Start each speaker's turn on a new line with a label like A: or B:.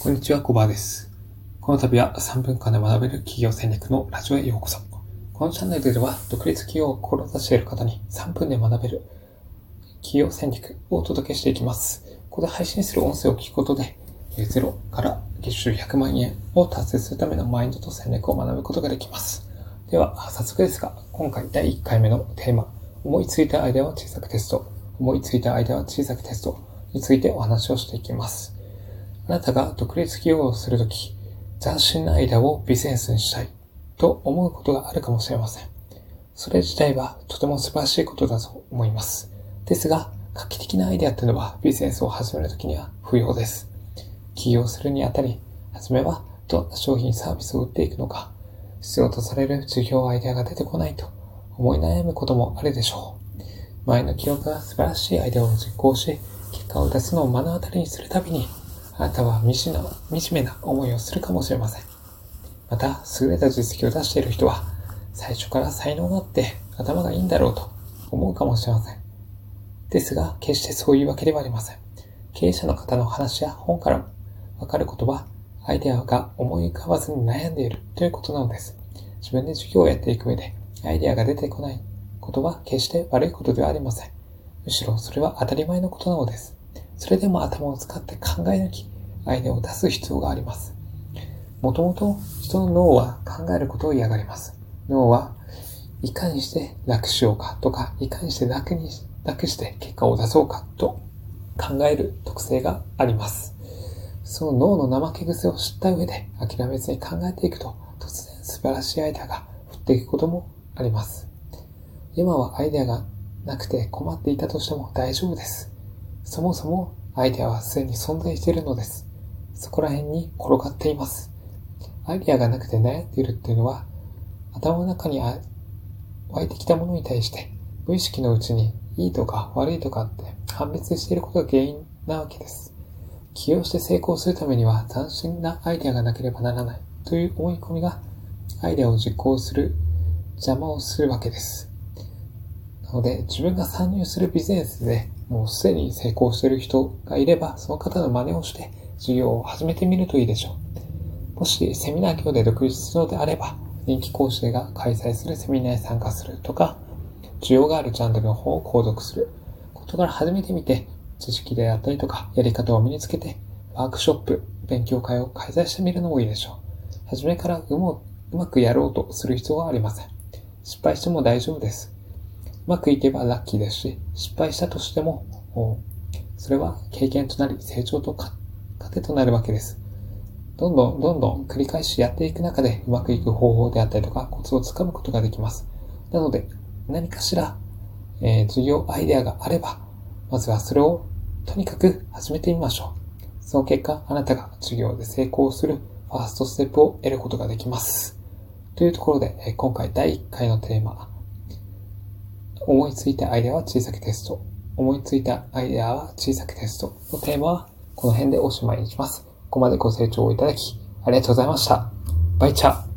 A: こんにちは、コバです。この度は3分間で学べる企業戦略のラジオへようこそ。このチャンネルでは、独立企業を志している方に3分で学べる企業戦略をお届けしていきます。ここで配信する音声を聞くことで、0から月収100万円を達成するためのマインドと戦略を学ぶことができます。では、早速ですが、今回第1回目のテーマ、思いついたアイデアは小さくテスト、思いついたアイデアは小さくテストについてお話をしていきます。あなたが独立企業をするとき、斬新なアイデアをビジネスにしたいと思うことがあるかもしれません。それ自体はとても素晴らしいことだと思います。ですが、画期的なアイデアっていうのはビジネスを始めるときには不要です。起業するにあたり、はじめはどんな商品サービスを売っていくのか、必要とされる事業アイデアが出てこないと思い悩むこともあるでしょう。前の記憶が素晴らしいアイデアを実行し、結果を出すのを目の当たりにするたびに、あなたは惨めな思いをするかもしれません。また、優れた実績を出している人は、最初から才能があって頭がいいんだろうと思うかもしれません。ですが、決してそういうわけではありません。経営者の方の話や本からわかることは、アイデアが思い浮かばずに悩んでいるということなのです。自分で授業をやっていく上で、アイデアが出てこないことは決して悪いことではありません。むしろそれは当たり前のことなのです。それでも頭を使って考え抜き、アイデアを出す必要があります。もともと人の脳は考えることを嫌がります。脳はいかにして楽しようかとか、いかにして楽に、楽して結果を出そうかと考える特性があります。その脳の怠け癖を知った上で諦めずに考えていくと、突然素晴らしいアイデアが降っていくこともあります。今はアイデアがなくて困っていたとしても大丈夫です。そもそもアイデアはすでに存在しているのです。そこら辺に転がっています。アイデアがなくて悩んでいるっていうのは、頭の中に湧いてきたものに対して、無意識のうちにいいとか悪いとかって判別していることが原因なわけです。起業して成功するためには斬新なアイデアがなければならないという思い込みがアイデアを実行する邪魔をするわけです。なので自分が参入するビジネスでもうすでに成功している人がいれば、その方の真似をして授業を始めてみるといいでしょう。もしセミナー業で独立するのであれば、人気講師が開催するセミナーに参加するとか、需要があるジャンルの本を購読することから始めてみて、知識であったりとか、やり方を身につけて、ワークショップ、勉強会を開催してみるのもいいでしょう。初めからうもうまくやろうとする必要はありません。失敗しても大丈夫です。うまくいけばラッキーですし、失敗したとしても、それは経験となり成長と糧となるわけです。どんどんどんどん繰り返しやっていく中でうまくいく方法であったりとかコツをつかむことができます。なので何かしら、えー、授業アイデアがあれば、まずはそれをとにかく始めてみましょう。その結果、あなたが授業で成功するファーストステップを得ることができます。というところでえ、今回第1回のテーマ、思いついたアイデアは小さくテスト。思いついたアイデアは小さくテストのテーマはこの辺でおしまいにします。ここまでご清聴いただきありがとうございました。バイチャー